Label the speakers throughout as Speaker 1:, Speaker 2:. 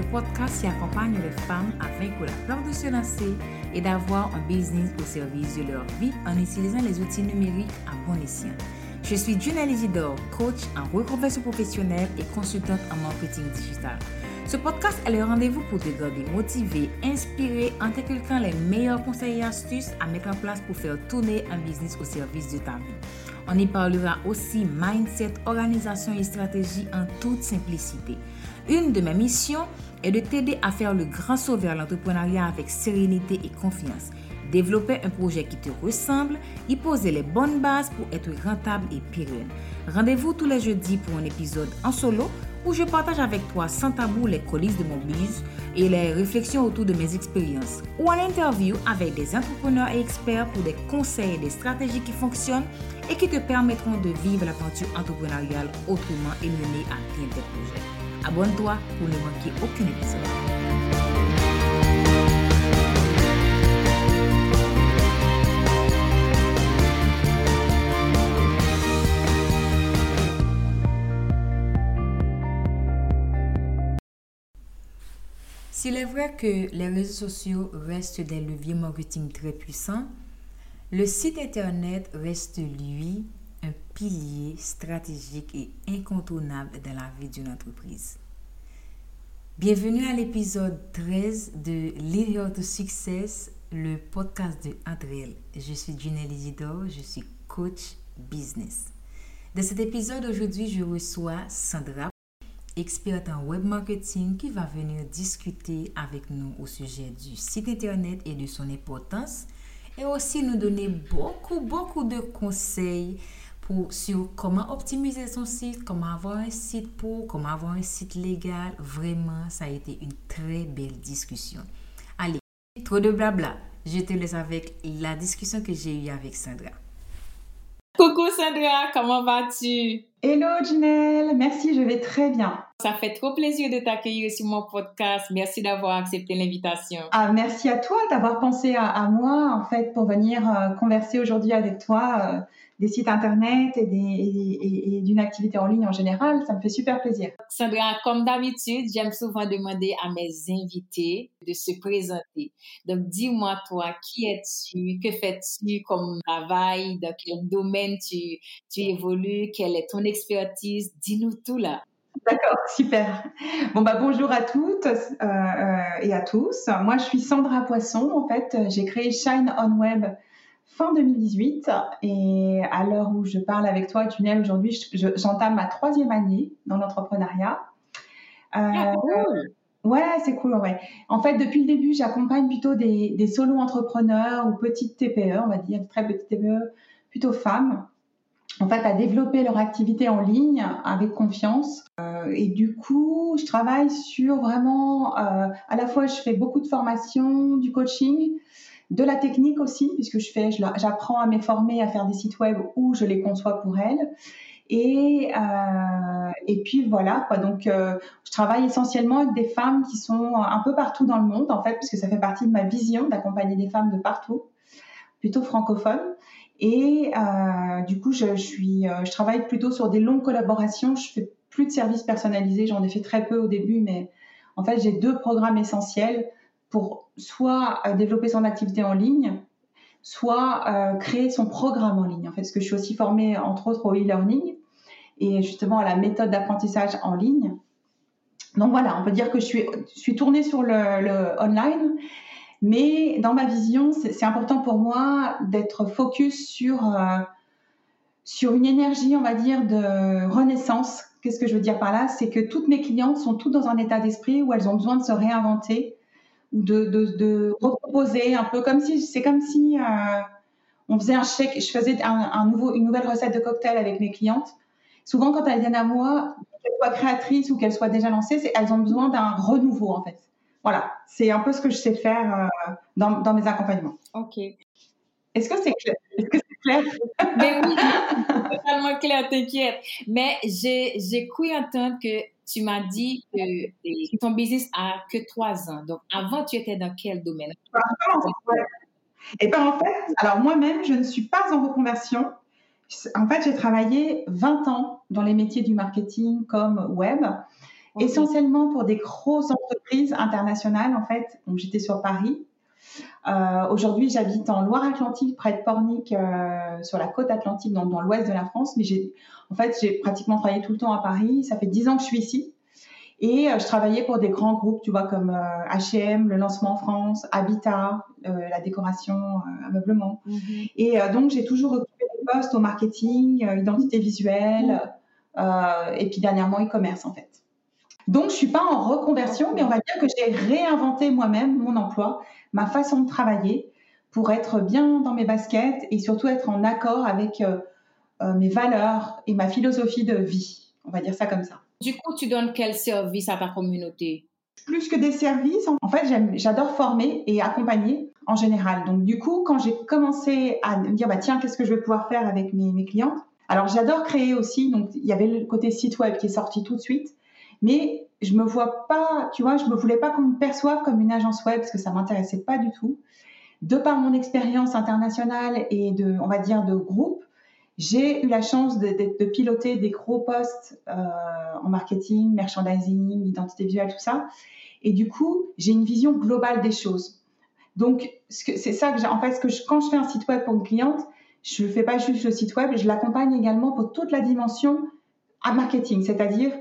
Speaker 1: le podcast qui accompagne les femmes à vaincre la peur de se lancer et d'avoir un business au service de leur vie en utilisant les outils numériques à bon escient. Je suis Junelle Isidore, coach en reconversion professionnelle et consultante en marketing digital. Ce podcast est le rendez-vous pour te garder motivé, inspiré en t'inculquant les meilleurs conseils et astuces à mettre en place pour faire tourner un business au service de ta vie. On y parlera aussi mindset, organisation et stratégie en toute simplicité. Une de mes missions est de t'aider à faire le grand saut vers l'entrepreneuriat avec sérénité et confiance. Développer un projet qui te ressemble, y poser les bonnes bases pour être rentable et pérenne. Rendez-vous tous les jeudis pour un épisode en solo où je partage avec toi sans tabou les coulisses de mon business et les réflexions autour de mes expériences, ou en interview avec des entrepreneurs et experts pour des conseils et des stratégies qui fonctionnent et qui te permettront de vivre l'aventure entrepreneuriale autrement et mener à bien tes projets. Abonne-toi pour ne manquer aucun épisode. S'il est vrai que les réseaux sociaux restent des leviers marketing très puissants, le site Internet reste, lui, un pilier stratégique et incontournable dans la vie d'une entreprise. Bienvenue à l'épisode 13 de Lead Her to Success, le podcast de André. Je suis Junelle Isidore, je suis coach business. Dans cet épisode aujourd'hui, je reçois Sandra, experte en web marketing, qui va venir discuter avec nous au sujet du site internet et de son importance, et aussi nous donner beaucoup, beaucoup de conseils sur comment optimiser son site, comment avoir un site pour, comment avoir un site légal. Vraiment, ça a été une très belle discussion. Allez, trop de blabla. Je te laisse avec la discussion que j'ai eue avec Sandra. Coucou Sandra, comment vas-tu?
Speaker 2: Hello Janelle, merci, je vais très bien.
Speaker 1: Ça fait trop plaisir de t'accueillir sur mon podcast. Merci d'avoir accepté l'invitation.
Speaker 2: Ah, merci à toi d'avoir pensé à, moi en fait pour venir euh, converser aujourd'hui avec toi. Euh, des sites internet et, et, d'une activité en ligne en général. Ça me fait super plaisir.
Speaker 1: Sandra, comme d'habitude, j'aime souvent demander à mes invités de se présenter. Donc, dis-moi, toi, qui es-tu? Que fais-tu comme travail? Dans quel domaine tu, tu évolues? Quelle est ton expertise? Dis-nous tout là.
Speaker 2: D'accord, super. Bon bah bonjour à toutes euh, euh, et à tous. Moi je suis Sandra Poisson. En fait, j'ai créé Shine on Web fin 2018 et à l'heure où je parle avec toi, Tunnel, aujourd'hui, j'entame ma troisième année dans l'entrepreneuriat.
Speaker 1: Euh, ah,
Speaker 2: ouais, c'est cool, ouais. En fait, depuis le début, j'accompagne plutôt des, des solo-entrepreneurs ou petites TPE, on va dire, très petites TPE, plutôt femmes, en fait, à développer leur activité en ligne avec confiance. Euh, et du coup, je travaille sur vraiment, euh, à la fois, je fais beaucoup de formation, du coaching, de la technique aussi, puisque je fais, j'apprends à me former à faire des sites web où je les conçois pour elles. Et, euh, et puis voilà, quoi. Donc, euh, je travaille essentiellement avec des femmes qui sont un peu partout dans le monde, en fait, puisque ça fait partie de ma vision d'accompagner des femmes de partout, plutôt francophones. Et euh, du coup, je, suis, je travaille plutôt sur des longues collaborations. Je fais plus de services personnalisés. J'en ai fait très peu au début, mais en fait, j'ai deux programmes essentiels pour soit euh, développer son activité en ligne, soit euh, créer son programme en ligne. En fait, parce que je suis aussi formée entre autres au e-learning et justement à la méthode d'apprentissage en ligne. Donc voilà, on peut dire que je suis, tournée sur le, online, mais dans ma vision, c'est important pour moi d'être focus sur, euh, sur une énergie, on va dire, de renaissance. Qu'est-ce que je veux dire par là? C'est que toutes mes clientes sont toutes dans un état d'esprit où elles ont besoin de se réinventer, ou de, de, de reproposer un peu comme si c'est comme si euh, on faisait un chèque. Je faisais un, nouveau, une nouvelle recette de cocktail avec mes clientes. Souvent, quand elles viennent à moi, qu'elles soient créatrices ou qu'elles soient déjà lancées, elles ont besoin d'un renouveau en fait. Voilà, c'est un peu ce que je sais faire euh, dans, dans, mes accompagnements.
Speaker 1: Ok.
Speaker 2: Est-ce que c'est clair Est-ce que c'est clair?
Speaker 1: Mais oui, totalement clair, t'inquiète. Mais j'ai cru entendre que tu m'as dit que ton business a que trois ans. Donc, avant, tu étais dans quel domaine?
Speaker 2: Et bien, en fait, alors moi-même, je ne suis pas en reconversion. En fait, j'ai travaillé 20 ans dans les métiers du marketing comme web. essentiellement pour des grosses entreprises internationales en fait. Donc j'étais sur Paris. Euh, Aujourd'hui, j'habite en Loire-Atlantique, près de Pornic, euh, sur la côte atlantique, donc dans l'ouest de la France. Mais j'ai, en fait, j'ai pratiquement travaillé tout le temps à Paris. Ça fait dix ans que je suis ici. Et euh, je travaillais pour des grands groupes, tu vois, comme H&M, le lancement en France, Habitat, la décoration, ameublement. Mhm. Et donc, j'ai toujours occupé des postes au marketing, identité visuelle, et puis dernièrement e-commerce, en fait. Donc, je suis pas en reconversion, mais on va dire que j'ai réinventé moi-même mon emploi, ma façon de travailler pour être bien dans mes baskets et surtout être en accord avec mes valeurs et ma philosophie de vie. On va dire ça comme ça.
Speaker 3: Du coup, tu donnes quel service à ta communauté?
Speaker 2: Plus que des services, en fait, j'adore former et accompagner en général. Donc, du coup, quand j'ai commencé à me dire, bah, tiens, qu'est-ce que je vais pouvoir faire avec mes, mes clientes? Alors, j'adore créer aussi. Donc, il y avait le côté site web qui est sorti tout de suite. Mais je me vois pas, tu vois, je me voulais pas qu'on me perçoive comme une agence web parce que ça m'intéressait pas du tout. De par mon expérience internationale et de, on va dire, de groupe, j'ai eu la chance de, piloter des gros postes euh, en marketing, merchandising, identité visuelle, tout ça. Et du coup, j'ai une vision globale des choses. Donc, c'est ça que. En fait, que je, quand je fais un site web pour une cliente, je ne fais pas juste le site web, je l'accompagne également pour toute la dimension à marketing, c'est-à-dire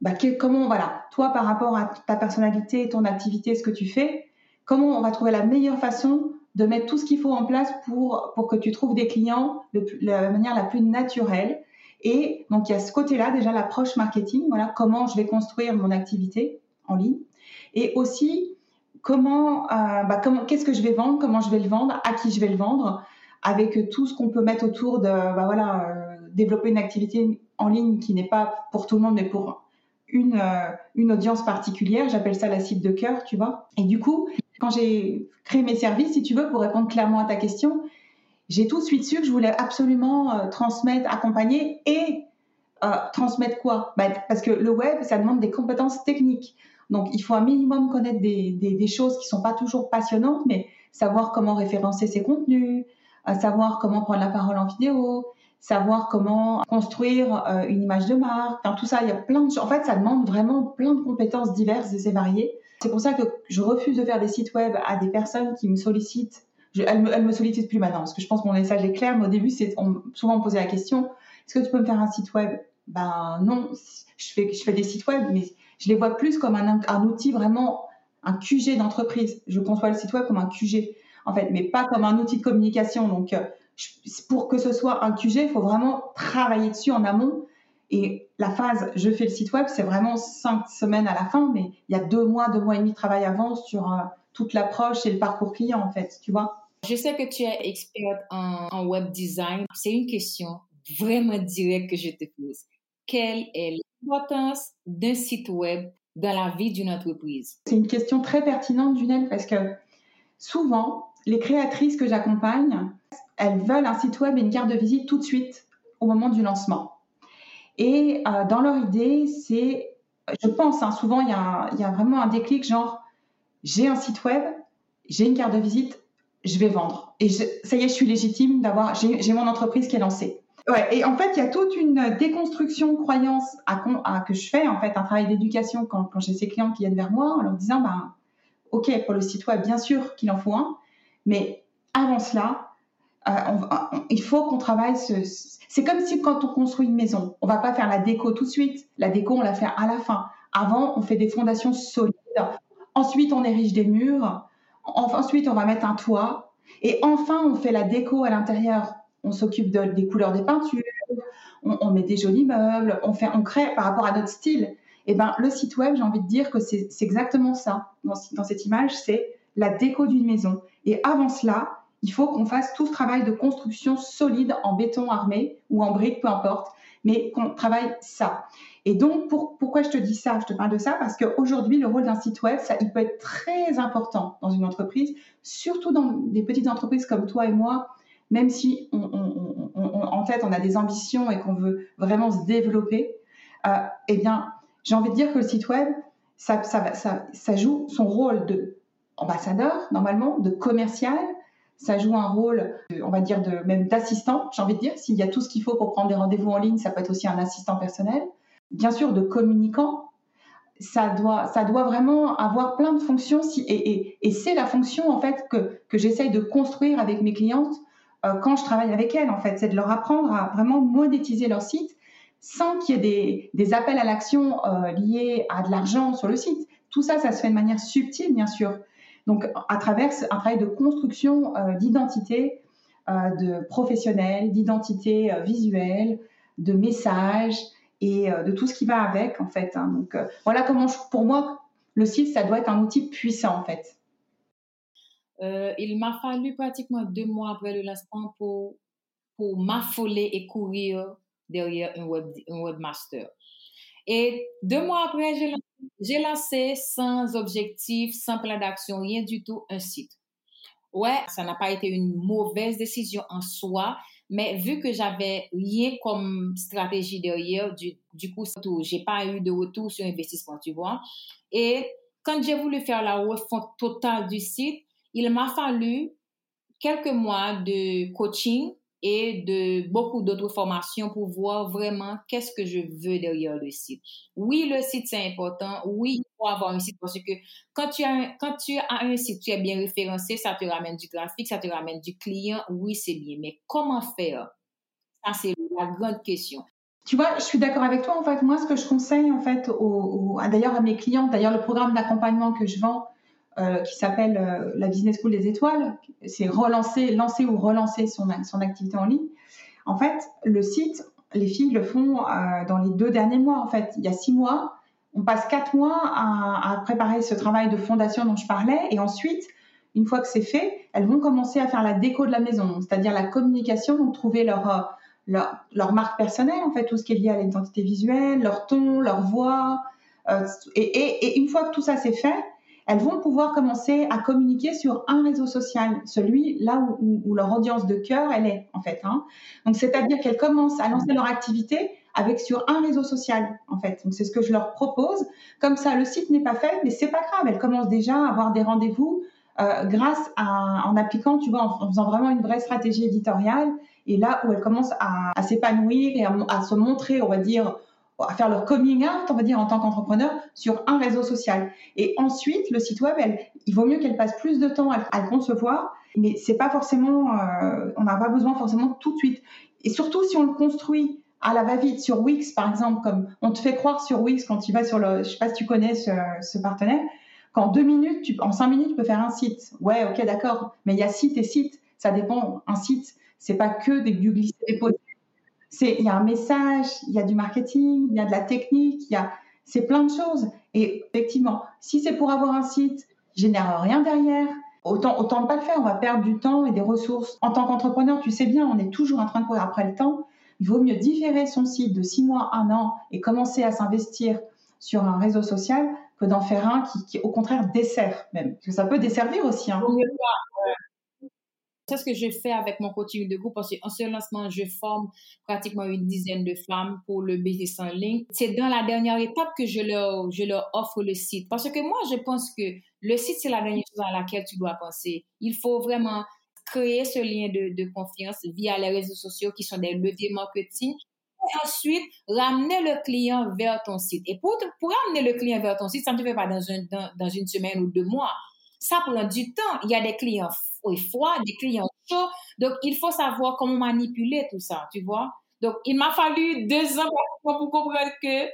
Speaker 2: bah, comment, voilà, toi par rapport à ta personnalité, ton activité, ce que tu fais, comment on va trouver la meilleure façon de mettre tout ce qu'il faut en place pour, pour que tu trouves des clients de la manière la plus naturelle? Et donc, il y a ce côté-là, déjà l'approche marketing, voilà, comment je vais construire mon activité en ligne. Et aussi, comment, euh, bah, qu'est-ce que je vais vendre, comment je vais le vendre, à qui je vais le vendre, avec tout ce qu'on peut mettre autour de, bah, voilà, euh, développer une activité en ligne qui n'est pas pour tout le monde, mais pour une, euh, une audience particulière. J'appelle ça la cible de cœur, tu vois. Et du coup, quand j'ai créé mes services, si tu veux, pour répondre clairement à ta question, j'ai tout de suite su que je voulais absolument euh, transmettre, accompagner et euh, transmettre quoi? Bah, Parce que le web, ça demande des compétences techniques. Donc, il faut un minimum connaître des, des, choses qui sont pas toujours passionnantes, mais savoir comment référencer ses contenus, savoir comment prendre la parole en vidéo, savoir comment construire une image de marque. tout ça, il y a plein de choses. En fait, ça demande vraiment plein de compétences diverses et variées. C'est pour ça que je refuse de faire des sites web à des personnes qui me sollicitent. elles, me, me sollicitent plus maintenant parce que je pense que mon message est clair. Mais au début, c'est souvent me posait la question est-ce que tu peux me faire un site web? Ben non, je fais, je fais des sites web, mais je les vois plus comme un, un outil vraiment, un QG d'entreprise. Je conçois le site web comme un QG, en fait, mais pas comme un outil de communication. Donc, euh, pour que ce soit un QG, il faut vraiment travailler dessus en amont et la phase je fais le site web, c'est vraiment cinq semaines à la fin, mais il y a deux mois, deux mois et demi de travail avant sur euh, toute l'approche et le parcours client, en fait, tu vois.
Speaker 3: Je sais que tu es experte en, web design. C'est une question vraiment directe que je te pose. Quelle est l'importance d'un site web dans la vie d'une entreprise?
Speaker 2: C'est une question très pertinente, Junelle, parce que souvent, les créatrices que j'accompagne, elles veulent un site web et une carte de visite tout de suite au moment du lancement. Et euh, dans leur idée, c'est, je pense, hein, souvent, il y, a vraiment un déclic, genre, j'ai un site web, j'ai une carte de visite, je vais vendre. Et ça y est, je suis légitime d'avoir, j'ai mon entreprise qui est lancée. Ouais, et en fait, il y a toute une déconstruction à, que je fais, en fait, un travail d'éducation quand, j'ai ces clients qui viennent vers moi en leur disant, ben, OK, pour le site web, bien sûr qu'il en faut un, mais avant cela, euh, il faut qu'on travaille ce, c'est comme si quand on construit une maison, on va pas faire la déco tout de suite. La déco, on la fait à la fin. Avant, on fait des fondations solides. Ensuite, on érige des murs. Ensuite, on va mettre un toit. Et enfin, on fait la déco à l'intérieur. On s'occupe des couleurs des peintures. On, met des jolis meubles. On fait, on crée par rapport à notre style. Et eh ben, le site web, j'ai envie de dire que c'est exactement ça. Dans cette image, c'est la déco d'une maison. Et avant cela, il faut qu'on fasse tout ce travail de construction solide en béton armé ou en briques, peu importe, mais qu'on travaille ça. Et donc, pourquoi je te dis ça? Je te parle de ça parce qu'aujourd'hui, le rôle d'un site web, ça, il peut être très important dans une entreprise, surtout dans des petites entreprises comme toi et moi, même si en tête, on a des ambitions et qu'on veut vraiment se développer. Euh, eh bien, j'ai envie de dire que le site web, ça, ça joue son rôle de ambassadeur, normalement, de commercial, ça joue un rôle, on va dire, de, même d'assistant, j'ai envie de dire. S'il y a tout ce qu'il faut pour prendre des rendez-vous en ligne, ça peut être aussi un assistant personnel. Bien sûr, de communicant. ça doit, ça doit vraiment avoir plein de fonctions. Et, c'est la fonction en fait que, que j'essaye de construire avec mes clientes euh, quand je travaille avec elles. En fait, c'est de leur apprendre à vraiment monétiser leur site sans qu'il y ait des, des appels à l'action euh, liés à de l'argent sur le site. Tout ça, ça se fait de manière subtile, bien sûr. Donc, à travers un travail de construction euh, d'identité, de professionnel, d'identité visuelle, de messages, et euh, de tout ce qui va avec en fait. Hein. Donc euh, voilà comment pour moi le site ça doit être un outil puissant en fait.
Speaker 3: Euh, il m'a fallu pratiquement deux mois après le lancement pour, m'affoler et courir derrière un webmaster. Et deux mois après, j'ai lancé sans objectif, sans plan d'action, rien du tout, un site. Ouais, ça n'a pas été une mauvaise décision en soi, mais vu que j'avais rien comme stratégie derrière, du, du coup, j'ai pas eu de retour sur investissement, tu vois. Et quand j'ai voulu faire la refonte totale du site, il m'a fallu quelques mois de coaching et de beaucoup d'autres formations pour voir vraiment qu'est-ce que je veux derrière le site. Oui, le site c'est important. Oui, il faut avoir un site parce que quand tu as un, quand tu as un site, tu es bien référencé, ça te ramène du trafic, ça te ramène du client. Oui, c'est bien. Mais comment faire? Ça, c'est la grande question.
Speaker 2: Tu vois, je suis d'accord avec toi. En fait, moi, ce que je conseille, en fait, d'ailleurs à mes clients, d'ailleurs le programme d'accompagnement que je vends, euh, qui s'appelle euh, la Business School des étoiles. C'est relancer, lancer ou relancer son, son activité en ligne. En fait, le site, les filles le font euh, dans les deux derniers mois. En fait, il y a six mois, on passe quatre mois à, préparer ce travail de fondation dont je parlais, et ensuite, une fois que c'est fait, elles vont commencer à faire la déco de la maison, c'est-à-dire la communication, donc trouver leur, leur, marque personnelle, en fait, tout ce qui est lié à l'identité visuelle, leur ton, leur voix. Et, une fois que tout ça c'est fait, elles vont pouvoir commencer à communiquer sur un réseau social, celui là où, leur audience de cœur elle est en fait. Hein. Donc c'est-à-dire qu'elles commencent à lancer leur activité avec sur un réseau social en fait. Donc c'est ce que je leur propose. Comme ça, le site n'est pas fait, mais c'est pas grave. Elles commencent déjà à avoir des rendez-vous euh, grâce à en appliquant, tu vois, en, faisant vraiment une vraie stratégie éditoriale. Et là où elles commencent à, s'épanouir et à se montrer, on va dire, à faire leur coming out, on va dire, en tant qu'entrepreneur sur un réseau social. Et ensuite, le site web, il vaut mieux qu'elle passe plus de temps à, le concevoir, mais c'est pas forcément, euh, on n'a pas besoin forcément tout de suite. Et surtout si on le construit à la va-vite sur Wix, par exemple, comme on te fait croire sur Wix quand tu vas sur le, je sais pas si tu connais ce, partenaire, qu'en deux minutes, en cinq minutes, tu peux faire un site. Ouais, ok, d'accord. Mais il y a site et site. Ça dépend. Un site, c'est pas que des, du glisser déposer c'est il y a un message, il y a du marketing, il y a de la technique, il y a c'est plein de choses. Et effectivement, si c'est pour avoir un site génère rien derrière, autant autant ne pas le faire. On va perdre du temps et des ressources. En tant qu'entrepreneur, tu sais bien, on est toujours en train de courir après le temps. Il vaut mieux différer son site de six mois, un an et commencer à s'investir sur un réseau social que d'en faire un qui, au contraire, dessert même. Parce que ça peut desservir aussi. Hein.
Speaker 3: C'est ce que je fais avec mon coaching de groupe? Parce qu'en ce lancement, je forme pratiquement une dizaine de femmes pour le business en ligne. C'est dans la dernière étape que je leur, je leur offre le site. Parce que moi, je pense que le site, c'est la dernière chose à laquelle tu dois penser. Il faut vraiment créer ce lien de, de confiance via les réseaux sociaux qui sont des leviers marketing et ensuite ramener le client vers ton site. Et pour, pour ramener le client vers ton site, ça ne te fait pas dans, dans, dans une semaine ou deux mois. Ça prend du temps. Il y a des clients froids, des clients chauds. Donc, il faut savoir comment manipuler tout ça, tu vois. Donc, il m'a fallu deux ans pour comprendre que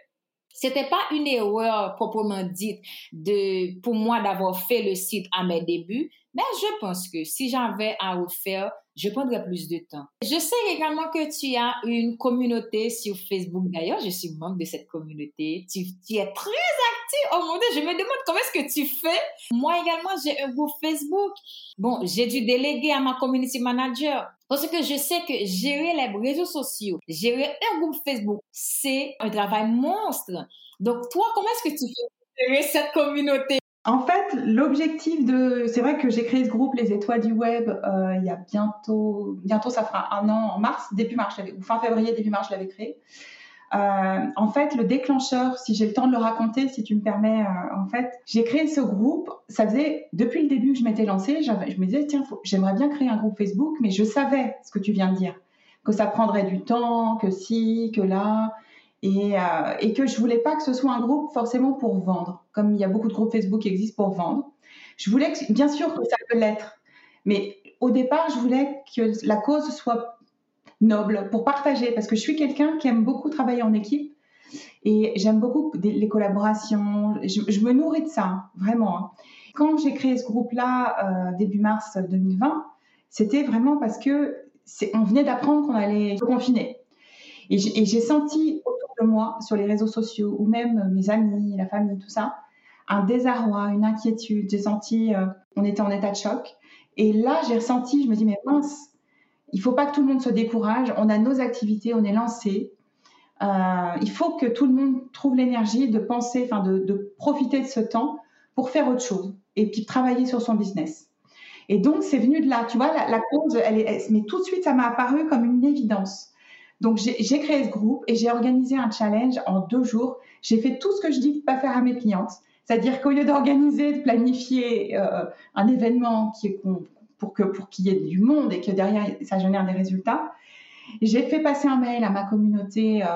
Speaker 3: c'était pas une erreur proprement dite de, pour moi d'avoir fait le site à mes débuts, mais je pense que si j'avais à refaire, je prendrais plus de temps. Je sais également que tu as une communauté sur Facebook. D'ailleurs, je suis membre de cette communauté. Tu, es très actif. Oh mon Dieu, je me demande comment est-ce que tu fais. Moi également, j'ai un groupe Facebook. Bon, j'ai dû déléguer à ma community manager. Parce que je sais que gérer les réseaux sociaux, gérer un groupe Facebook, c'est un travail monstre. Donc, toi, comment est-ce que tu fais gérer cette communauté?
Speaker 2: En fait, l'objectif de, c'est vrai que j'ai créé ce groupe Les Étoiles du Web euh, il y a bientôt, bientôt ça fera un an en mars, début mars, ou fin février, début mars, je l'avais créé. Euh, en fait, le déclencheur, si j'ai le temps de le raconter, si tu me permets, euh, en fait, j'ai créé ce groupe. Ça faisait depuis le début que je m'étais lancée. Je me disais, tiens, j'aimerais bien créer un groupe Facebook, mais je savais ce que tu viens de dire, que ça prendrait du temps, que si, que là. Et, euh, et, que je voulais pas que ce soit un groupe forcément pour vendre, comme il y a beaucoup de groupes Facebook qui existent pour vendre. Je voulais bien sûr que ça peut l'être, mais au départ, je voulais que la cause soit noble pour partager, parce que je suis quelqu'un qui aime beaucoup travailler en équipe et j'aime beaucoup les collaborations. Je, me nourris de ça, vraiment. Hein. Quand j'ai créé ce groupe-là euh, début mars 2020, c'était vraiment parce que on venait d'apprendre qu'on allait se confiner. Et j'ai senti autour de moi, sur les réseaux sociaux, ou même mes amis, la famille, tout ça, un désarroi, une inquiétude. J'ai senti, euh, on était en état de choc. Et là, j'ai ressenti, je me dis, mais mince, il faut pas que tout le monde se décourage. On a nos activités, on est lancé. Euh, il faut que tout le monde trouve l'énergie de penser, enfin de, profiter de ce temps pour faire autre chose et puis travailler sur son business. Et donc c'est venu de là, tu vois, la, cause, elle mais tout de suite ça m'a apparu comme une évidence. Donc j'ai créé ce groupe et j'ai organisé un challenge en deux jours. J'ai fait tout ce que je dis de pas faire à mes clientes, c'est-à-dire qu'au lieu d'organiser, de planifier euh, un événement qui est pour que pour qu'il y ait du monde et que derrière ça génère des résultats, j'ai fait passer un mail à ma communauté, euh,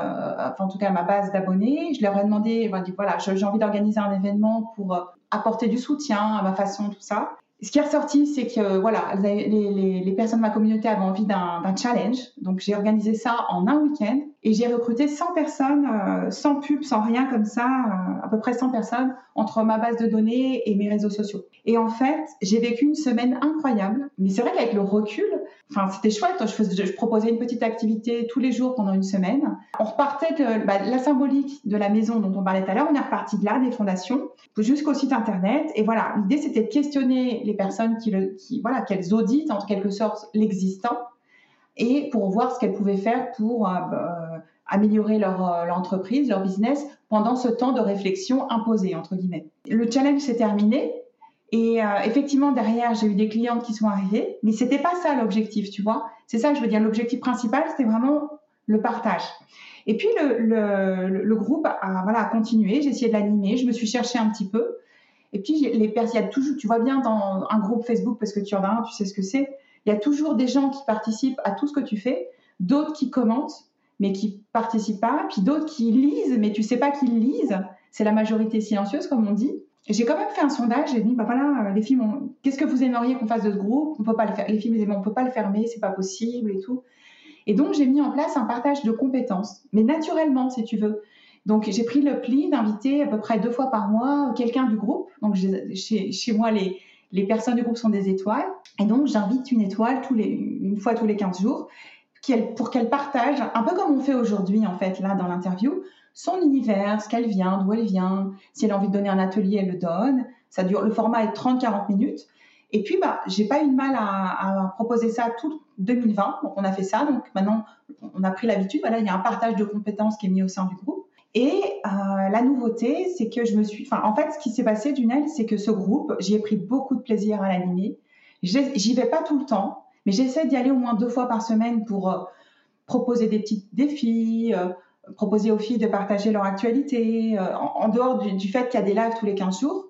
Speaker 2: enfin en tout cas à ma base d'abonnés. Je leur ai demandé, voilà, j'ai envie d'organiser un événement pour euh, apporter du soutien à ma façon, tout ça ce qui est ressorti, c'est que voilà, les, les, les, personnes de ma communauté avaient envie d'un challenge. Donc j'ai organisé ça en un week-end et j'ai recruté 100 personnes, euh, sans pub, sans rien comme ça, euh, à peu près 100 personnes entre ma base de données et mes réseaux sociaux. Et en fait, j'ai vécu une semaine incroyable. Mais c'est vrai qu'avec le recul, enfin c'était chouette. Je, faisais, je, proposais une petite activité tous les jours pendant une semaine. On repartait de bah, la symbolique de la maison dont on parlait tout à l'heure. On est reparti de là, des fondations, jusqu'au site internet. Et voilà, l'idée c'était de questionner les personnes qui, voilà, qu'elles auditent en quelque sorte l'existant et pour voir ce qu'elles pouvaient faire pour euh, bah, améliorer leur, leur, entreprise, leur business pendant ce temps de réflexion imposé, entre guillemets. Le challenge s'est terminé et euh, effectivement, derrière, j'ai eu des clientes qui sont arrivées, mais c'était pas ça l'objectif, tu vois. C'est ça que je veux dire. L'objectif principal, c'était vraiment le partage. Et puis le, le, le groupe a, voilà, a continué. J'ai essayé de l'animer. Je me suis cherchée un petit peu. Et puis les personnes, il y a toujours, tu vois bien dans un groupe Facebook parce que tu en as un, tu sais ce que c'est. Il y a toujours des gens qui participent à tout ce que tu fais, d'autres qui commentent mais qui participent pas, puis d'autres qui lisent, mais tu sais pas qu'ils lisent. C'est la majorité silencieuse, comme on dit. J'ai quand même fait un sondage. J'ai dit, bah voilà, euh, les filles, qu'est-ce que vous aimeriez qu'on fasse de ce groupe? On peut pas le. Les filles on peut pas le fermer, c'est pas possible et tout. Et donc j'ai mis en place un partage de compétences, mais naturellement, si tu veux. Donc j'ai pris le pli d'inviter à peu près deux fois par mois quelqu'un du groupe. Donc chez, chez moi, les, les personnes du groupe sont des étoiles. Et donc, j'invite une étoile tous les, une fois tous les 15 jours pour qu'elle partage, un peu comme on fait aujourd'hui, en fait, là, dans l'interview, son univers, ce qu'elle vient, d'où elle vient. Si elle a envie de donner un atelier, elle le donne. Ça dure, le format est 30-40 minutes. Et puis, bah, j'ai pas eu de mal à, proposer ça tout 2020. Donc, on a fait ça. Donc, maintenant, on a pris l'habitude. Voilà, il y a un partage de compétences qui est mis au sein du groupe. Et euh, la nouveauté, c'est que je me suis. Enfin, en fait, ce qui s'est passé d'une aile, c'est que ce groupe, j'y ai pris beaucoup de plaisir à l'animer. J'y vais pas tout le temps, mais j'essaie d'y aller au moins deux fois par semaine pour euh, proposer des petits défis, proposer aux filles de partager leur actualité, euh, en, dehors du, fait qu'il y a des lives tous les 15 jours.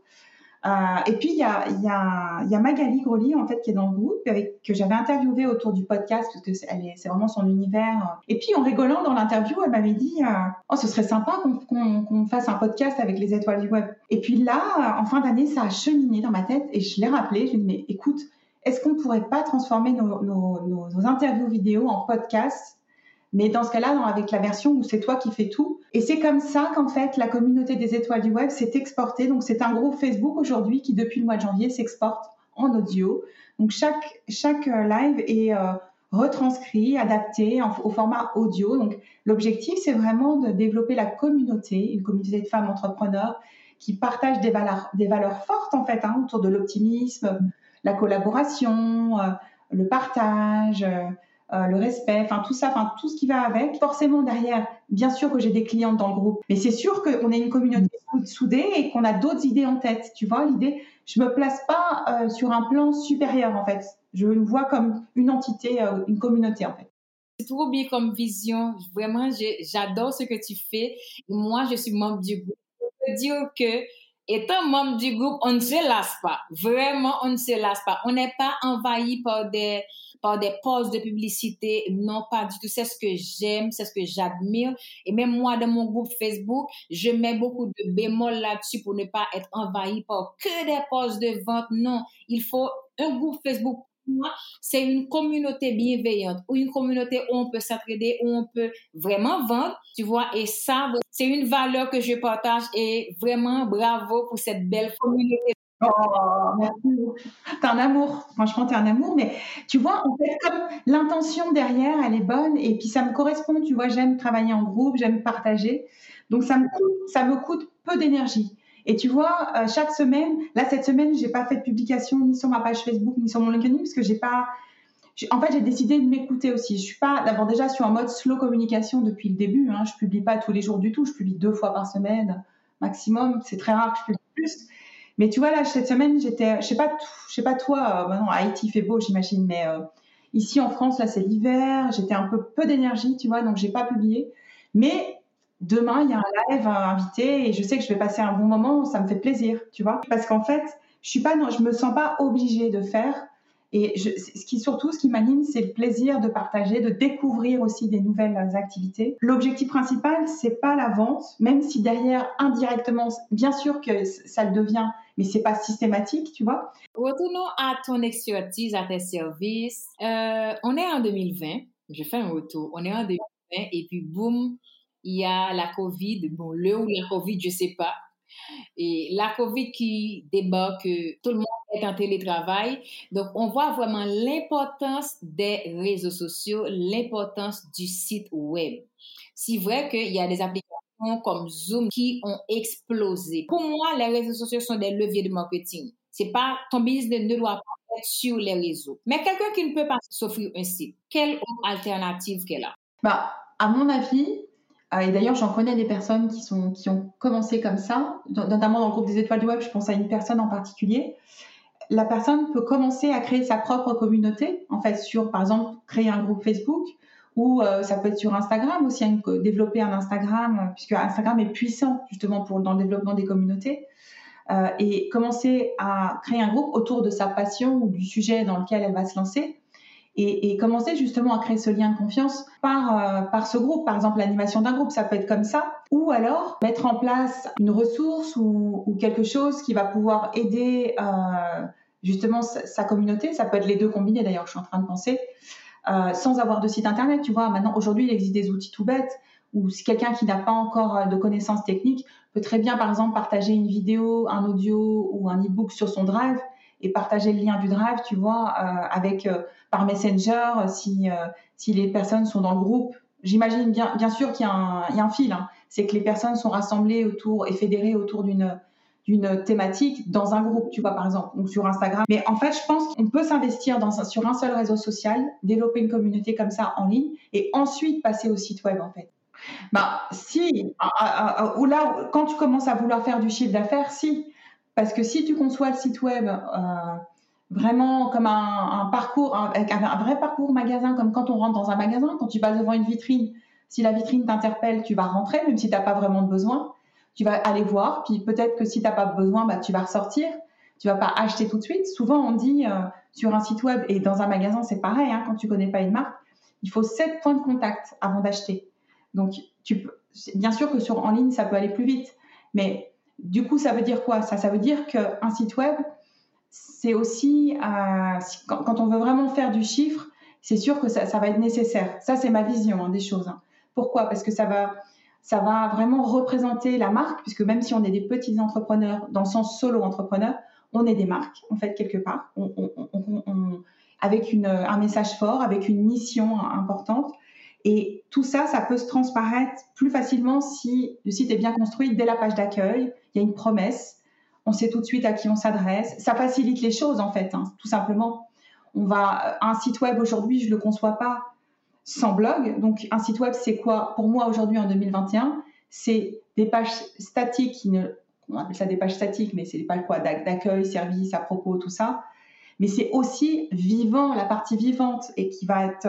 Speaker 2: Euh, et puis il y a, Magali Groli en fait qui est dans le groupe que j'avais interviewé autour du podcast parce que c'est vraiment son univers. Et puis en rigolant dans l'interview, elle m'avait dit euh, oh ce serait sympa qu'on qu fasse un podcast avec les étoiles du web. Et puis là en fin d'année ça a cheminé dans ma tête et je l'ai rappelé. Je lui ai dit mais écoute est-ce qu'on pourrait pas transformer nos, nos, nos interviews vidéo en podcast mais dans ce cas-là, avec la version où c'est toi qui fais tout. Et c'est comme ça qu'en fait, la communauté des étoiles du web s'est exportée. Donc, c'est un groupe Facebook aujourd'hui qui, depuis le mois de janvier, s'exporte en audio. Donc, chaque, chaque euh, live est euh, retranscrit, adapté au format audio. Donc, l'objectif, c'est vraiment de développer la communauté, une communauté de femmes entrepreneurs qui partagent des valeurs, des valeurs fortes, en fait, hein, autour de l'optimisme, la collaboration, euh, le partage. Le respect, enfin tout ça, enfin tout ce qui va avec. Forcément derrière, bien sûr que j'ai des clientes dans le groupe, mais c'est sûr qu'on est une communauté soudée et qu'on a d'autres idées en tête. Tu vois, l'idée, je me place pas euh, sur un plan supérieur en fait. Je me vois comme une entité, euh, une communauté en fait.
Speaker 3: C'est trop bien comme vision. Vraiment, j'adore ce que tu fais. Moi, je suis membre du groupe. Je peux dire que étant membre du groupe, on ne se lasse pas. Vraiment, on ne se lasse pas. On n'est pas envahi par des par des pauses de publicité. Non, pas du tout. C'est ce que j'aime, c'est ce que j'admire. Et même moi, dans mon groupe Facebook, je mets beaucoup de bémol là-dessus pour ne pas être envahi par que des pauses de vente. Non, il faut un groupe Facebook c'est une communauté bienveillante ou une communauté où on peut s'entraider, où on peut vraiment vendre, tu vois. Et ça, c'est une valeur que je partage et vraiment bravo pour cette belle communauté.
Speaker 2: Oh, merci. T'es un amour. Franchement, t'es un amour. Mais tu vois, en fait, comme l'intention derrière, elle est bonne et puis ça me correspond. Tu vois, j'aime travailler en groupe, j'aime partager. Donc, ça me coûte peu d'énergie. Et tu vois, euh, chaque semaine, là cette semaine, j'ai pas fait de publication ni sur ma page Facebook ni sur mon LinkedIn parce que j'ai pas. En fait, j'ai décidé de m'écouter aussi. Je suis pas d'abord déjà je suis en mode slow communication depuis le début. Hein. Je publie pas tous les jours du tout. Je publie deux fois par semaine maximum. C'est très rare que je publie plus. Mais tu vois là cette semaine, j'étais, je sais pas, je sais pas toi. Euh, non, Haïti fait beau, j'imagine, mais euh, ici en France là c'est l'hiver. J'étais un peu peu d'énergie, tu vois, donc j'ai pas publié. Mais demain, il y a un live invité et je sais que je vais passer un bon moment, ça me fait plaisir, tu vois. Parce qu'en fait, je suis pas, non, je me sens pas obligée de faire. Et ce qui surtout, ce qui m'anime, c'est le plaisir de partager, de découvrir aussi des nouvelles activités. L'objectif principal, c'est pas la vente, même si derrière, indirectement, bien sûr que ça le devient, mais c'est pas systématique, tu vois.
Speaker 3: Retournons à ton expertise, à tes services. Euh, on est en 2020. Je fais un retour. On est en 2020 et puis boum, il y a la COVID, bon, le ou la COVID, je sais pas. Et la COVID qui débarque, tout le monde est en télétravail. Donc, on voit vraiment l'importance des réseaux sociaux, l'importance du site web. C'est vrai qu'il y a des applications comme Zoom qui ont explosé. Pour moi, les réseaux sociaux sont des leviers de marketing. C'est pas, ton business ne doit pas être sur les réseaux. Mais quelqu'un qui ne peut pas s'offrir un site, quelle autre alternative qu'elle a?
Speaker 2: Bah, à mon avis, et d'ailleurs, j'en connais des personnes qui, sont, qui ont commencé comme ça, notamment dans le groupe des étoiles du web, je pense à une personne en particulier. La personne peut commencer à créer sa propre communauté, en fait, sur, par exemple, créer un groupe Facebook, ou euh, ça peut être sur Instagram aussi, hein, développer un Instagram, puisque Instagram est puissant justement pour, dans le développement des communautés, euh, et commencer à créer un groupe autour de sa passion ou du sujet dans lequel elle va se lancer et, commencer justement à créer ce lien de confiance par, euh, par ce groupe. Par exemple, l'animation d'un groupe, ça peut être comme ça. Ou alors mettre en place une ressource ou, quelque chose qui va pouvoir aider euh, justement sa, communauté. Ça peut être les deux combinés d'ailleurs, je suis en train de penser. Euh, sans avoir de site internet, tu vois, maintenant aujourd'hui il existe des outils tout bêtes où si quelqu'un qui n'a pas encore de connaissances techniques peut très bien par exemple partager une vidéo, un audio ou un e-book sur son drive et partager le lien du drive, tu vois, avec par Messenger euh, si, euh, si les personnes sont dans le groupe. J'imagine bien, bien sûr qu'il y, a un fil. Hein. C'est que les personnes sont rassemblées autour et fédérées autour d'une d'une thématique dans un groupe, tu vois, par exemple, ou sur Instagram. Mais en fait, je pense qu'on peut s'investir sur un seul réseau social, développer une communauté comme ça en ligne, et ensuite passer au site web, en fait. Bah, si, ou là, quand tu commences à vouloir faire du chiffre d'affaires, si. Parce que si tu conçois le site web euh, vraiment comme un, parcours, un, vrai parcours magasin, comme quand on rentre dans un magasin, quand tu passes devant une vitrine, si la vitrine t'interpelle, tu vas rentrer, même si tu n'as pas vraiment de besoin. Tu vas aller voir, puis peut-être que si tu n'as pas besoin, bah, tu vas ressortir. Tu vas pas acheter tout de suite. Souvent, on dit euh, sur un site web et dans un magasin, c'est pareil, hein, quand tu connais pas une marque, il faut sept points de contact avant d'acheter. Donc, tu bien sûr que sur en ligne, ça peut aller plus vite. Mais du coup, ça veut dire quoi? Ça, ça veut dire qu'un site web, c'est aussi, euh, quand, on veut vraiment faire du chiffre, c'est sûr que ça, va être nécessaire. Ça, c'est ma vision hein, des choses. Hein. Pourquoi? Parce que ça va, ça va vraiment représenter la marque, puisque même si on est des petits entrepreneurs, dans le sens solo entrepreneur, on est des marques, en fait, quelque part, avec un message fort, avec une mission importante. Et tout ça, ça peut se transparaître plus facilement si le site est bien construit dès la page d'accueil. Il y a une promesse, on sait tout de suite à qui on s'adresse. Ça facilite les choses en fait, hein, tout simplement. On va un site web aujourd'hui, je le conçois pas sans blog. Donc un site web, c'est quoi? Pour moi aujourd'hui en 2021 C'est des pages statiques qui ne on appelle ça des pages statiques, mais c'est pas quoi d'accueil, service, à propos, tout ça. Mais c'est aussi vivant, la partie vivante et qui va être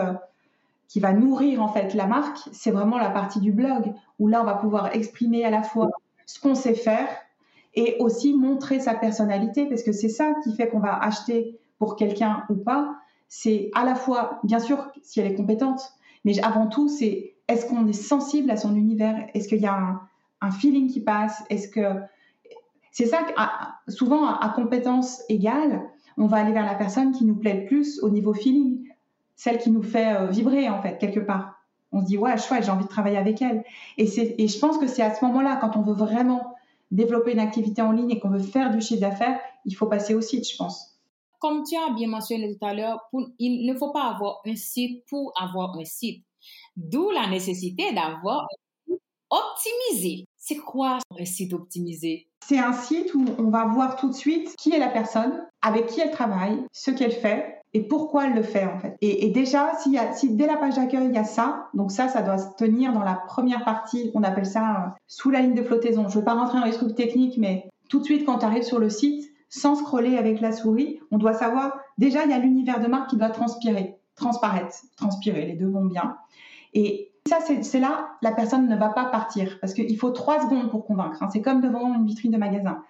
Speaker 2: qui va nourrir en fait la marque, c'est vraiment la partie du blog où là on va pouvoir exprimer à la fois ce qu'on sait faire, et aussi montrer sa personnalité parce que c'est ça qui fait qu'on va acheter pour quelqu'un ou pas. c'est à la fois, bien sûr, si elle est compétente, mais avant tout, c'est est-ce qu'on est sensible à son univers? Est-ce qu'il y a un, feeling qui passe? Est-ce que c'est ça souvent à, compétence égale, on va aller vers la personne qui nous plaît le plus au niveau feeling, celle qui nous fait euh, vibrer en fait quelque part. On se dit ouais chouette, j'ai envie de travailler avec elle. Et et je pense que c'est à ce moment-là quand on veut vraiment développer une activité en ligne et qu'on veut faire du chiffre d'affaires, il faut passer au site, je pense.
Speaker 3: Comme tu as bien mentionné tout à l'heure, il ne faut pas avoir un site pour avoir un site. D'où la nécessité d'avoir un site optimisé. C'est quoi un site optimisé?
Speaker 2: C'est un site où on va voir tout de suite qui est la personne, avec qui elle travaille, ce qu'elle fait, et pourquoi elle le fait en fait? Et, déjà, si, dès la page d'accueil il y a ça, donc ça, ça doit se tenir dans la première partie, on appelle ça euh, sous la ligne de flottaison. Je ne veux pas rentrer dans les trucs techniques, mais tout de suite quand tu arrives sur le site, sans scroller avec la souris, on doit savoir, déjà il y a l'univers de marque qui doit transpirer, transparaître, transpirer, les deux vont bien. Et ça, c'est là, la personne ne va pas partir, parce qu'il faut trois secondes pour convaincre. Hein. C'est comme devant une vitrine de magasin.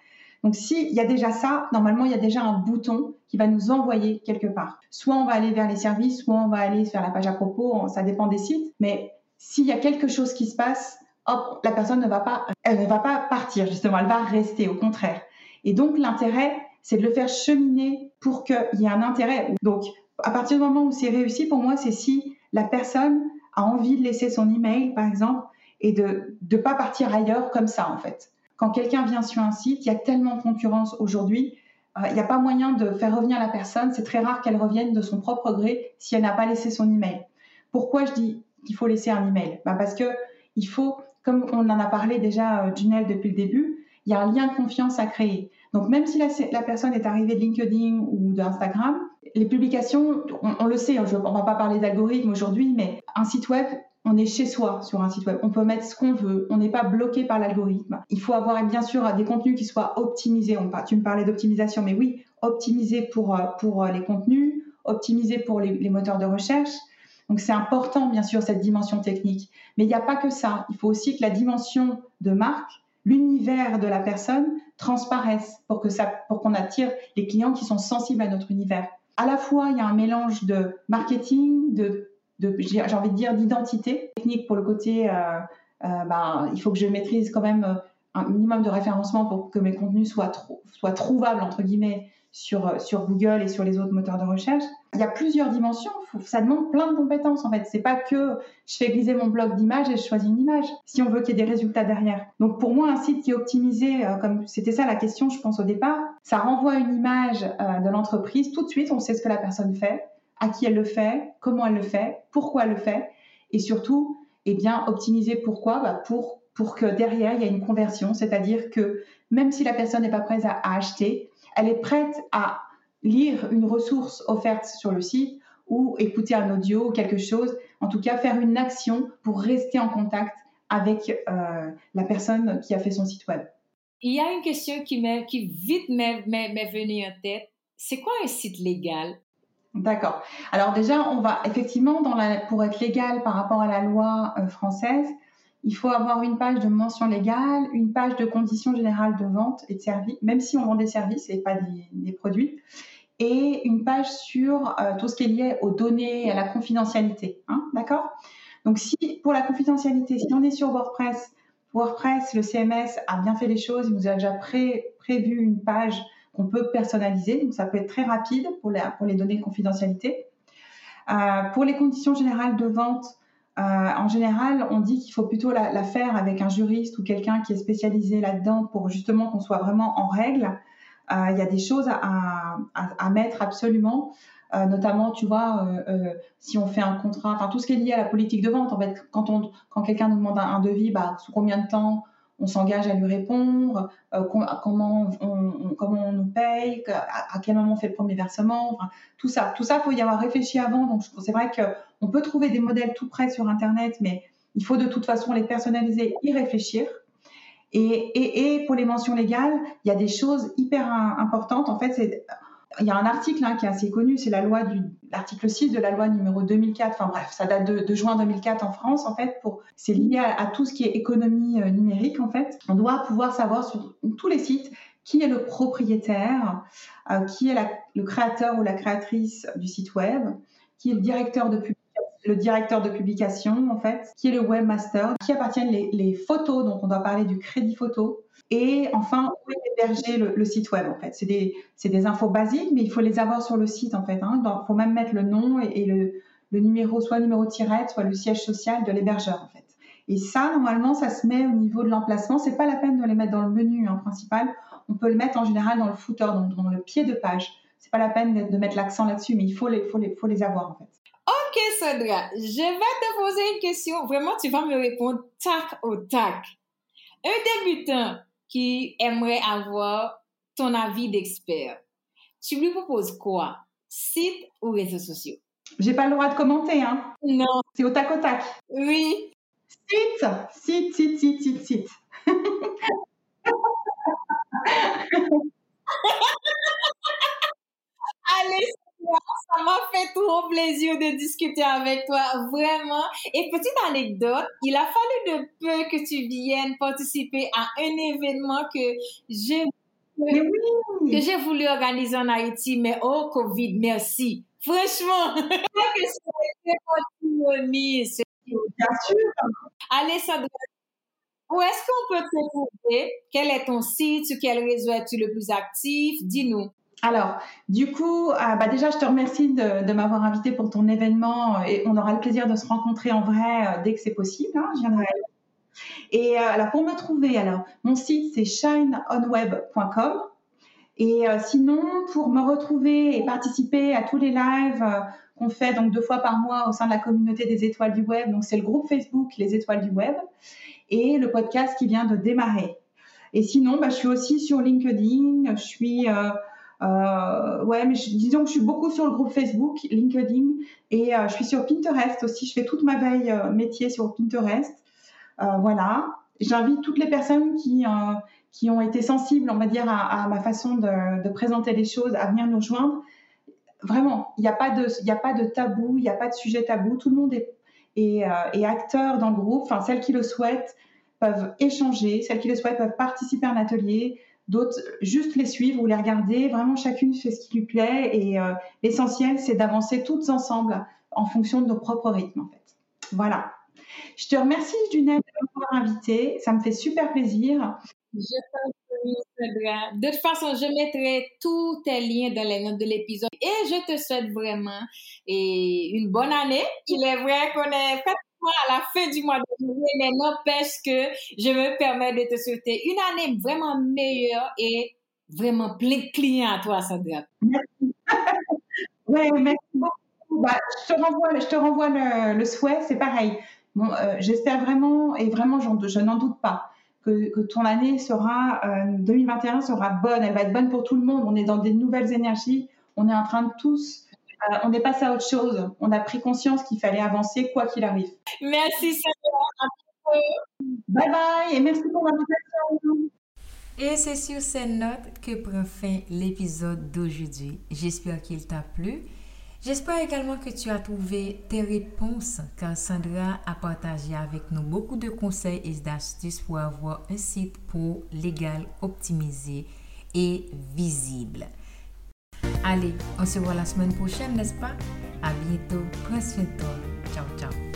Speaker 2: Donc s'il y a déjà ça, normalement, il y a déjà un bouton qui va nous envoyer quelque part. Soit on va aller vers les services, soit on va aller vers la page à propos, ça dépend des sites. Mais s'il y a quelque chose qui se passe, hop, la personne ne va pas, elle ne va pas partir justement, elle va rester au contraire. Et donc l'intérêt, c'est de le faire cheminer pour qu'il y ait un intérêt. Donc à partir du moment où c'est réussi, pour moi, c'est si la personne a envie de laisser son email, par exemple, et de ne pas partir ailleurs comme ça, en fait. Quand quelqu'un vient sur un site, il y a tellement de concurrence aujourd'hui, euh, il n'y a pas moyen de faire revenir la personne. C'est très rare qu'elle revienne de son propre gré si elle n'a pas laissé son email. Pourquoi je dis qu'il faut laisser un email? Bah Parce que il faut, comme on en a parlé déjà, euh, Junel, depuis le début, il y a un lien de confiance à créer. Donc même si la, personne est arrivée de LinkedIn ou d'Instagram, les publications, on, le sait, on ne va pas parler d'algorithme aujourd'hui, mais un site web, on est chez soi sur un site web. On peut mettre ce qu'on veut. On n'est pas bloqué par l'algorithme. Il faut avoir bien sûr des contenus qui soient optimisés. On, tu me parlais d'optimisation, mais oui, optimisés pour, euh, pour euh, les contenus, optimisés pour les, moteurs de recherche. Donc c'est important, bien sûr, cette dimension technique. Mais il n'y a pas que ça. Il faut aussi que la dimension de marque, l'univers de la personne transparaisse pour pour qu'on attire les clients qui sont sensibles à notre univers. À la fois, il y a un mélange de marketing, de j'ai envie de dire, d'identité technique pour le côté, euh, euh, ben, il faut que je maîtrise quand même euh, un minimum de référencement pour que mes contenus soient, trouvables, entre guillemets, sur, Google et sur les autres moteurs de recherche. Il y a plusieurs dimensions, ça demande plein de compétences en fait. C'est pas que je fais glisser mon blog d'images et je choisis une image, si on veut qu'il y ait des résultats derrière. Donc pour moi, un site qui est optimisé, comme c'était ça la question, je pense au départ, ça renvoie une image de l'entreprise, tout de suite on sait ce que la personne fait, à qui elle le fait, comment elle le fait, pourquoi elle le fait, et surtout, eh bien, optimiser pourquoi bah, pour, pour que derrière, il y ait une conversion, c'est-à-dire que même si la personne n'est pas prête à, acheter, elle est prête à lire une ressource offerte sur le site ou écouter un audio ou quelque chose, en tout cas faire une action pour rester en contact avec euh, la personne qui a fait son site web.
Speaker 3: Il y a une question qui, qui vite m'est venue en tête. C'est quoi un site légal?
Speaker 2: D'accord. Alors déjà, on va effectivement, pour être légal par rapport à la loi euh, française, il faut avoir une page de mention légale, une page de conditions générales de vente et de services, même si on vend des services et pas des, produits, et une page sur euh, tout ce qui est lié aux données à la confidentialité. Hein, D'accord? Donc si pour la confidentialité, si on est sur WordPress, WordPress, le CMS a bien fait les choses, il nous a déjà prévu une page qu'on peut personnaliser. Donc, ça peut être très rapide pour les, données de confidentialité. Euh, pour les conditions générales de vente, euh, en général, on dit qu'il faut plutôt la, faire avec un juriste ou quelqu'un qui est spécialisé là-dedans pour justement qu'on soit vraiment en règle. Euh, il y a des choses à, à, mettre absolument, notamment, tu vois, si on fait un contrat, enfin tout ce qui est lié à la politique de vente. En fait, quand, on, quand quelqu'un nous demande un, un devis, bah, sous combien de temps on s'engage à lui répondre, euh, comment, on, nous paye, à, quel moment on fait le premier versement, tout ça. Tout ça, il faut y avoir réfléchi avant. Donc, c'est vrai qu'on peut trouver des modèles tout près sur Internet, mais il faut de toute façon les personnaliser, y réfléchir. Et, et, pour les mentions légales, il y a des choses hyper importantes. En fait, c'est il y a un article hein, qui est assez connu, c'est l'article 6 de la loi numéro 2004. Enfin bref, ça date de, juin 2004 en France en fait. Pour c'est lié à, tout ce qui est économie euh, numérique en fait. On doit pouvoir savoir sur tous les sites qui est le propriétaire, euh, qui est le créateur ou la créatrice du site web, qui est le directeur de le directeur de publication, en fait, qui est le webmaster, qui appartiennent les, photos, donc on doit parler du crédit photo, et enfin, où est hébergé le, site web, en fait. C'est des, des, infos basiques, mais il faut les avoir sur le site, en fait. Il hein. faut même mettre le nom et, le, le, numéro, soit le numéro tirette, soit le siège social de l'hébergeur, en fait. Et ça, normalement, ça se met au niveau de l'emplacement. C'est pas la peine de les mettre dans le menu en hein, principal. On peut le mettre en général dans le footer, donc dans le pied de page. C'est pas la peine de, mettre l'accent là-dessus, mais il faut les, faut, les, faut les avoir en fait.
Speaker 3: Ok, Sandra, je vais te poser une question. Vraiment, tu vas me répondre tac au tac. Un débutant qui aimerait avoir ton avis d'expert, tu lui proposes quoi? Site ou réseaux sociaux?
Speaker 2: J'ai pas le droit de commenter, hein
Speaker 3: Non.
Speaker 2: C'est au tac au tac.
Speaker 3: Oui.
Speaker 2: Site, site, site, site, site, site.
Speaker 3: Allez, ça m'a fait trop plaisir de discuter avec toi, vraiment. Et petite anecdote, il a fallu de peu que tu viennes participer à un événement que j'ai que j'ai voulu organiser en Haïti, mais oh Covid, merci. Franchement,
Speaker 2: Bien sûr.
Speaker 3: Allez, Sandra, où est-ce qu'on peut te trouver? Quel est ton site? Sur quel réseau es-tu le plus actif? Dis-nous.
Speaker 2: Alors, du coup, euh, bah déjà, je te remercie de, m'avoir invité pour ton événement et on aura le plaisir de se rencontrer en vrai euh, dès que c'est possible. Hein, je viendrai. Et euh, alors, pour me trouver, alors, mon site c'est shineonweb.com. Et sinon, pour me retrouver et participer à tous les lives qu'on fait donc deux fois par mois au sein de la communauté des étoiles du web, donc c'est le groupe Facebook Les étoiles du web et le podcast qui vient de démarrer. Et sinon, bah, je suis aussi sur LinkedIn, je suis euh, ouais, mais disons que je suis beaucoup sur le groupe Facebook, LinkedIn, et euh, je suis sur Pinterest aussi. Je fais toute ma veille euh, métier sur Pinterest. voilà. J'invite toutes les personnes qui, qui ont été sensibles, on va dire, à, ma façon de, présenter les choses, à venir nous rejoindre. Vraiment, il n'y a, pas de, a pas de tabou, il n'y a pas de sujet tabou. Tout le monde est, est, est acteur dans le groupe. Enfin, celles qui le souhaitent peuvent échanger, celles qui le souhaitent peuvent participer à un atelier, d'autres juste les suivre ou les regarder. Vraiment, chacune fait ce qui lui plaît et euh, l'essentiel, c'est d'avancer toutes ensemble en fonction de nos propres rythmes, en fait. Voilà. Je te remercie, Junelle, de m'avoir invitée. Ça me fait super plaisir.
Speaker 3: Je De toute façon, je mettrai tous tes liens dans les notes de l'épisode et je te souhaite vraiment une bonne année. Il est vrai qu'on est à la fin du mois de juillet, mais n'empêche que je me permets de te souhaiter une année vraiment meilleure et vraiment plein de clients à toi, Sandra.
Speaker 2: Merci. oui, merci beaucoup. Bah, je te renvoie, je te renvoie le, souhait, c'est pareil. Euh, J'espère vraiment, et vraiment, je n'en doute pas, que, que, ton année sera, 2021 euh, sera bonne. Elle va être bonne pour tout le monde. On est dans des nouvelles énergies. On est en train de tous euh, on est passé à autre chose. On a pris conscience qu'il fallait avancer quoi qu'il arrive.
Speaker 3: Merci Sarah.
Speaker 2: Bye bye et merci pour l'invitation.
Speaker 3: Et c'est sur cette note que prend fin l'épisode d'aujourd'hui. J'espère qu'il t'a plu. J'espère également que tu as trouvé tes réponses car Sandra a partagé avec nous beaucoup de conseils et d'astuces pour avoir un site pour légal, optimisé et visible. Allez, on se voit la semaine prochaine, n'est-ce pas? À bientôt. Prends soin de toi. Ciao, ciao.